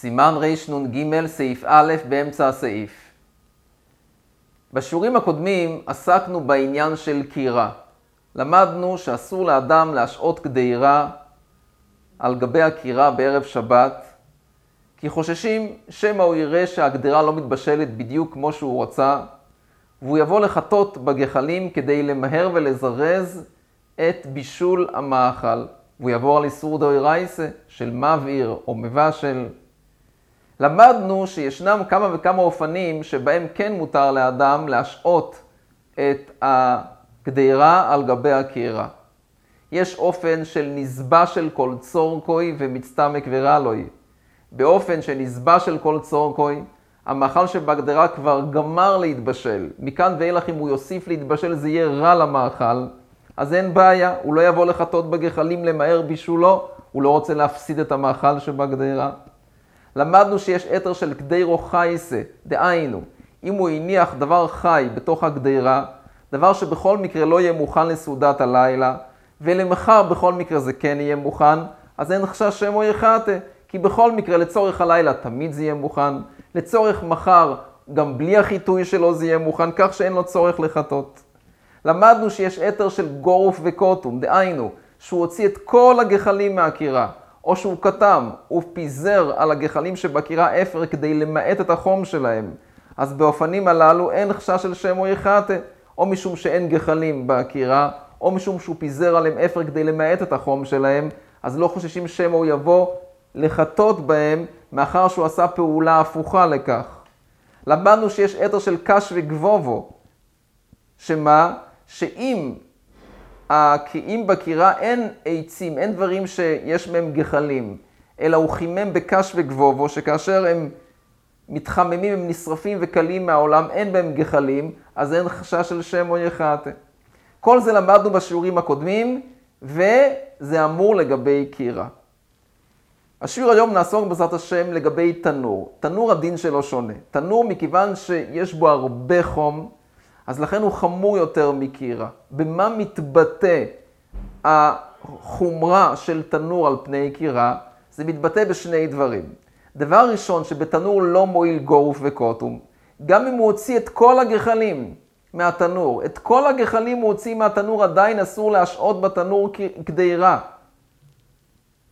סימן רנ"ג, סעיף א', באמצע הסעיף. בשיעורים הקודמים עסקנו בעניין של קירה. למדנו שאסור לאדם להשעות קדירה על גבי הקירה בערב שבת, כי חוששים שמא הוא יראה שהגדרה לא מתבשלת בדיוק כמו שהוא רצה, והוא יבוא לחטות בגחלים כדי למהר ולזרז את בישול המאכל, והוא יעבור על איסור דאורייסה של מבעיר או מבשל. למדנו שישנם כמה וכמה אופנים שבהם כן מותר לאדם להשעות את הגדירה על גבי הקירה. יש אופן של נזבע של כל צורקוי ומצטמק ורלוי. באופן של נזבע של כל צורקוי, המאכל שבהגדרה כבר גמר להתבשל. מכאן ואילך אם הוא יוסיף להתבשל זה יהיה רע למאכל, אז אין בעיה, הוא לא יבוא לחטות בגחלים למהר בישולו, הוא לא רוצה להפסיד את המאכל שבהגדרה. למדנו שיש אתר של גדירו חייסה, דהיינו, אם הוא הניח דבר חי בתוך הגדירה, דבר שבכל מקרה לא יהיה מוכן לסעודת הלילה, ולמחר בכל מקרה זה כן יהיה מוכן, אז אין חשש שמו יחטא, כי בכל מקרה לצורך הלילה תמיד זה יהיה מוכן, לצורך מחר גם בלי החיטוי שלו זה יהיה מוכן, כך שאין לו צורך לחטות. למדנו שיש אתר של גורוף וקוטום, דהיינו, שהוא הוציא את כל הגחלים מהקירה, או שהוא קטם, הוא פיזר על הגחלים שבקירה אפר כדי למעט את החום שלהם. אז באופנים הללו אין חשש של שם או יחטא, או משום שאין גחלים בקירה, או משום שהוא פיזר עליהם אפר כדי למעט את החום שלהם, אז לא חוששים שם או יבוא לחטות בהם, מאחר שהוא עשה פעולה הפוכה לכך. למדנו שיש אתר של קש וגבובו, שמה? שאם כי אם בקירה אין עצים, אין דברים שיש מהם גחלים, אלא הוא חימם בקש וגבובו, שכאשר הם מתחממים, הם נשרפים וקלים מהעולם, אין בהם גחלים, אז אין חשש של שם או יחטא. כל זה למדנו בשיעורים הקודמים, וזה אמור לגבי קירה. השיעור היום נעסוק בעזרת השם לגבי תנור. תנור הדין שלו שונה. תנור מכיוון שיש בו הרבה חום, אז לכן הוא חמור יותר מקירה. במה מתבטא החומרה של תנור על פני קירה? זה מתבטא בשני דברים. דבר ראשון, שבתנור לא מועיל גורוף וקוטום. גם אם הוא הוציא את כל הגחלים מהתנור, את כל הגחלים הוא הוציא מהתנור, עדיין אסור להשעות בתנור קדירה.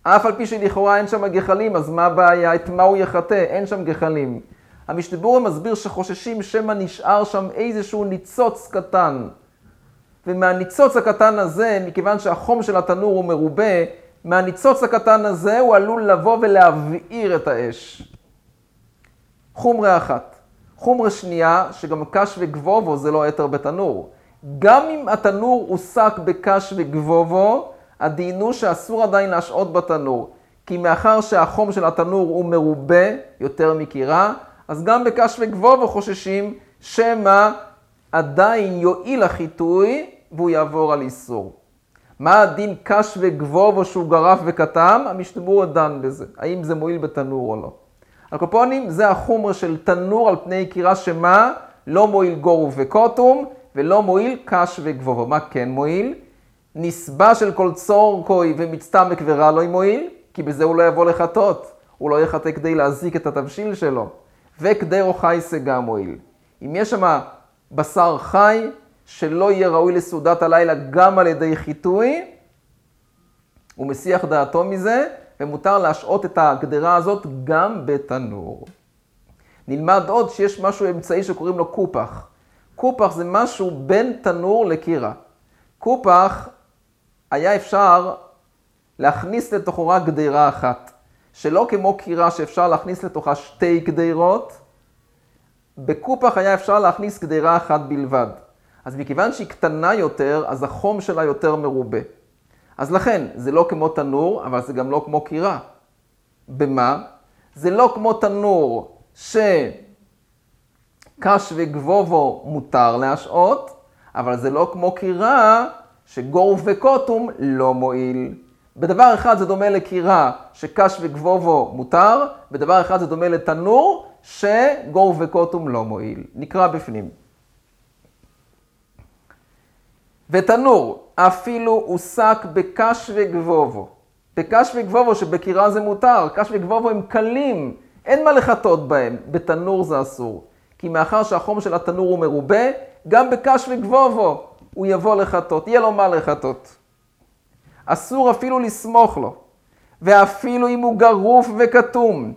אף על פי שלכאורה אין שם גחלים, אז מה הבעיה? את מה הוא יחטא? אין שם גחלים. המשתברור מסביר שחוששים שמא נשאר שם איזשהו ניצוץ קטן. ומהניצוץ הקטן הזה, מכיוון שהחום של התנור הוא מרובה, מהניצוץ הקטן הזה הוא עלול לבוא ולהבעיר את האש. חומרה אחת. חומרה שנייה, שגם קש וגבובו זה לא אתר בתנור. גם אם התנור הוסק בקש וגבובו, הדין הוא שאסור עדיין להשעות בתנור. כי מאחר שהחום של התנור הוא מרובה יותר מקירה, אז גם בקש וגבובו חוששים שמא עדיין יועיל החיטוי והוא יעבור על איסור. מה הדין קש וגבובו שהוא גרף וכתם? המשתמור דן בזה, האם זה מועיל בתנור או לא. הקופונים זה החומר של תנור על פני קירה שמה? לא מועיל גורו וקוטום ולא מועיל קש וגבובו. מה כן מועיל? נסבה של כל צור קוי ומצטמק ורע לא מועיל, כי בזה הוא לא יבוא לחטות. הוא לא יחטא כדי להזיק את התבשיל שלו. וכדי חייסה גם מועיל. אם יש שם בשר חי, שלא יהיה ראוי לסעודת הלילה גם על ידי חיטוי, הוא מסיח דעתו מזה, ומותר להשעות את הגדרה הזאת גם בתנור. נלמד עוד שיש משהו אמצעי שקוראים לו קופח. קופח זה משהו בין תנור לקירה. קופח היה אפשר להכניס לתוכו רק גדרה אחת. שלא כמו קירה שאפשר להכניס לתוכה שתי גדרות, בקופח היה אפשר להכניס גדרה אחת בלבד. אז מכיוון שהיא קטנה יותר, אז החום שלה יותר מרובה. אז לכן, זה לא כמו תנור, אבל זה גם לא כמו קירה. במה? זה לא כמו תנור שקש וגבובו מותר להשעות, אבל זה לא כמו קירה שגורף וקוטום לא מועיל. בדבר אחד זה דומה לקירה שקש וגבובו מותר, בדבר אחד זה דומה לתנור שגור וקוטום לא מועיל. נקרא בפנים. ותנור, אפילו הוסק בקש וגבובו. בקש וגבובו שבקירה זה מותר, קש וגבובו הם קלים, אין מה לחטות בהם, בתנור זה אסור. כי מאחר שהחום של התנור הוא מרובה, גם בקש וגבובו הוא יבוא לחטות, יהיה לו מה לחטות. אסור אפילו לסמוך לו, ואפילו אם הוא גרוף וכתום.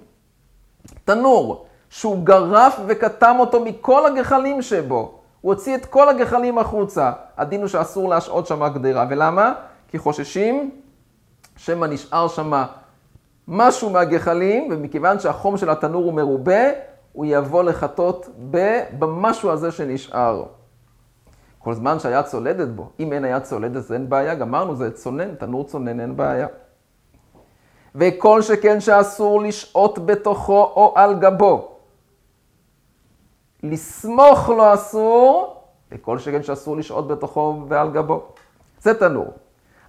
תנור, שהוא גרף וכתם אותו מכל הגחלים שבו, הוא הוציא את כל הגחלים החוצה, הדין הוא שאסור להשעות שמה גדרה. ולמה? כי חוששים שמא נשאר שמה משהו מהגחלים, ומכיוון שהחום של התנור הוא מרובה, הוא יבוא לחטות במשהו הזה שנשאר. כל זמן שהיד צולדת בו, אם אין היד צולדת אז אין בעיה, גמרנו, זה צונן, תנור צונן, אין בעיה. וכל שכן שאסור לשהות בתוכו או על גבו. לסמוך לו אסור, וכל שכן שאסור לשהות בתוכו ועל גבו. זה תנור.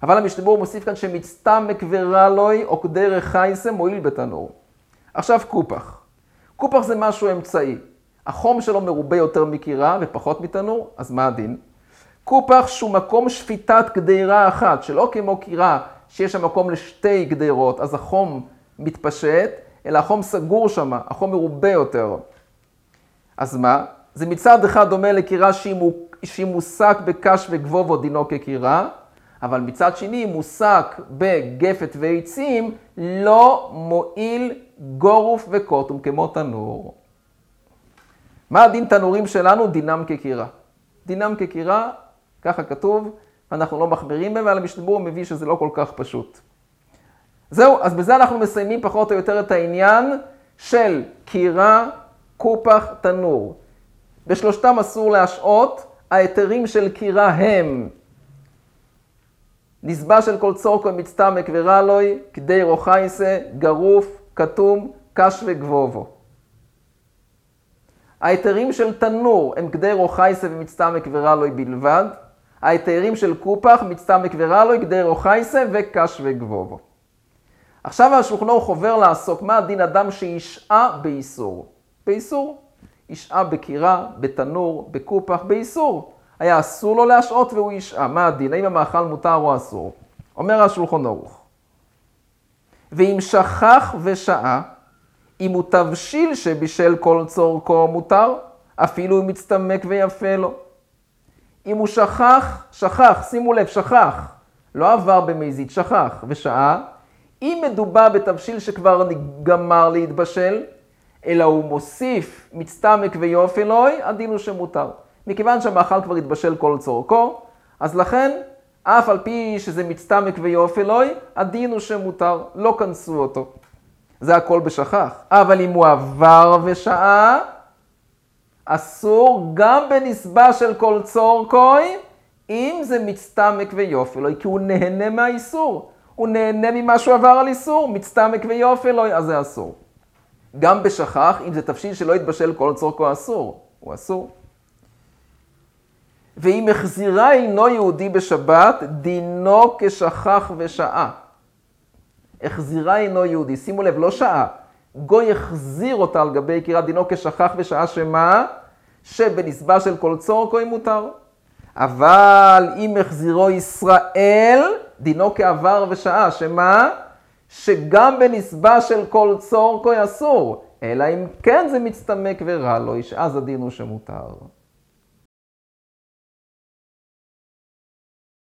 אבל המשתבור מוסיף כאן שמצטמק או כדרך חייסה מועיל בתנור. עכשיו קופח. קופח זה משהו אמצעי. החום שלו מרובה יותר מקירה ופחות מתנור, אז מה הדין? קופח שהוא מקום שפיטת גדירה אחת, שלא כמו קירה שיש שם מקום לשתי גדרות, אז החום מתפשט, אלא החום סגור שם, החום מרובה יותר. אז מה? זה מצד אחד דומה לקירה שהיא מוסק בקש וגבובו דינו כקירה, אבל מצד שני מוסק בגפת ועצים לא מועיל גורוף וקוטום כמו תנור. מה הדין תנורים שלנו? דינם כקירה. דינם כקירה, ככה כתוב, ואנחנו לא מחמירים בהם, ועל המשתבור מביא שזה לא כל כך פשוט. זהו, אז בזה אנחנו מסיימים פחות או יותר את העניין של קירה, קופח, תנור. בשלושתם אסור להשעות, ההיתרים של קירה הם נסבה של כל צורקו מצטמק ורלוי, כדי רוחייסה, גרוף, כתום, קש וגבובו. ההיתרים של תנור הם כדי רוחייסה ומצטמק ורלוי בלבד. ההיתרים של קופח, מצטמק ורלוי, כדי רוחייסה וקש וגבובו. עכשיו השולחן ערוך עובר לעסוק מה הדין אדם שישעה באיסור. באיסור. ישעה בקירה, בתנור, בקופח, באיסור. היה אסור לו להשעות והוא ישעה. מה הדין? האם המאכל מותר או אסור? אומר השולחון ערוך. ואם שכח ושעה, אם הוא תבשיל שבישל כל צורכו מותר, אפילו אם מצטמק ויפה לו. אם הוא שכח, שכח, שימו לב, שכח, לא עבר במזיד, שכח ושעה, אם מדובר בתבשיל שכבר גמר להתבשל, אלא הוא מוסיף מצטמק ויופי לוי, הדין הוא שמותר. מכיוון שהמאכל כבר התבשל כל צורכו, אז לכן, אף על פי שזה מצטמק ויופי לוי, הדין הוא שמותר, לא כנסו אותו. זה הכל בשכח. אבל אם הוא עבר ושעה, אסור גם בנסבה של כל צורכוי, אם זה מצטמק ויופי לוי, כי הוא נהנה מהאיסור. הוא נהנה ממה שהוא עבר על איסור, מצטמק ויופי לוי, אז זה אסור. גם בשכח, אם זה תבשיל שלא יתבשל כל צורכו אסור, הוא אסור. ואם החזירה אינו יהודי בשבת, דינו כשכח ושעה. החזירה אינו יהודי, שימו לב, לא שעה. גוי החזיר אותה על גבי יקירה, דינו כשכח ושעה שמה? שבנסבה של כל צור כה מותר. אבל אם החזירו ישראל, דינו כעבר ושעה, שמה? שגם בנסבה של כל צור כה אסור, אלא אם כן זה מצטמק ורע לו, אז הדין הוא שמותר.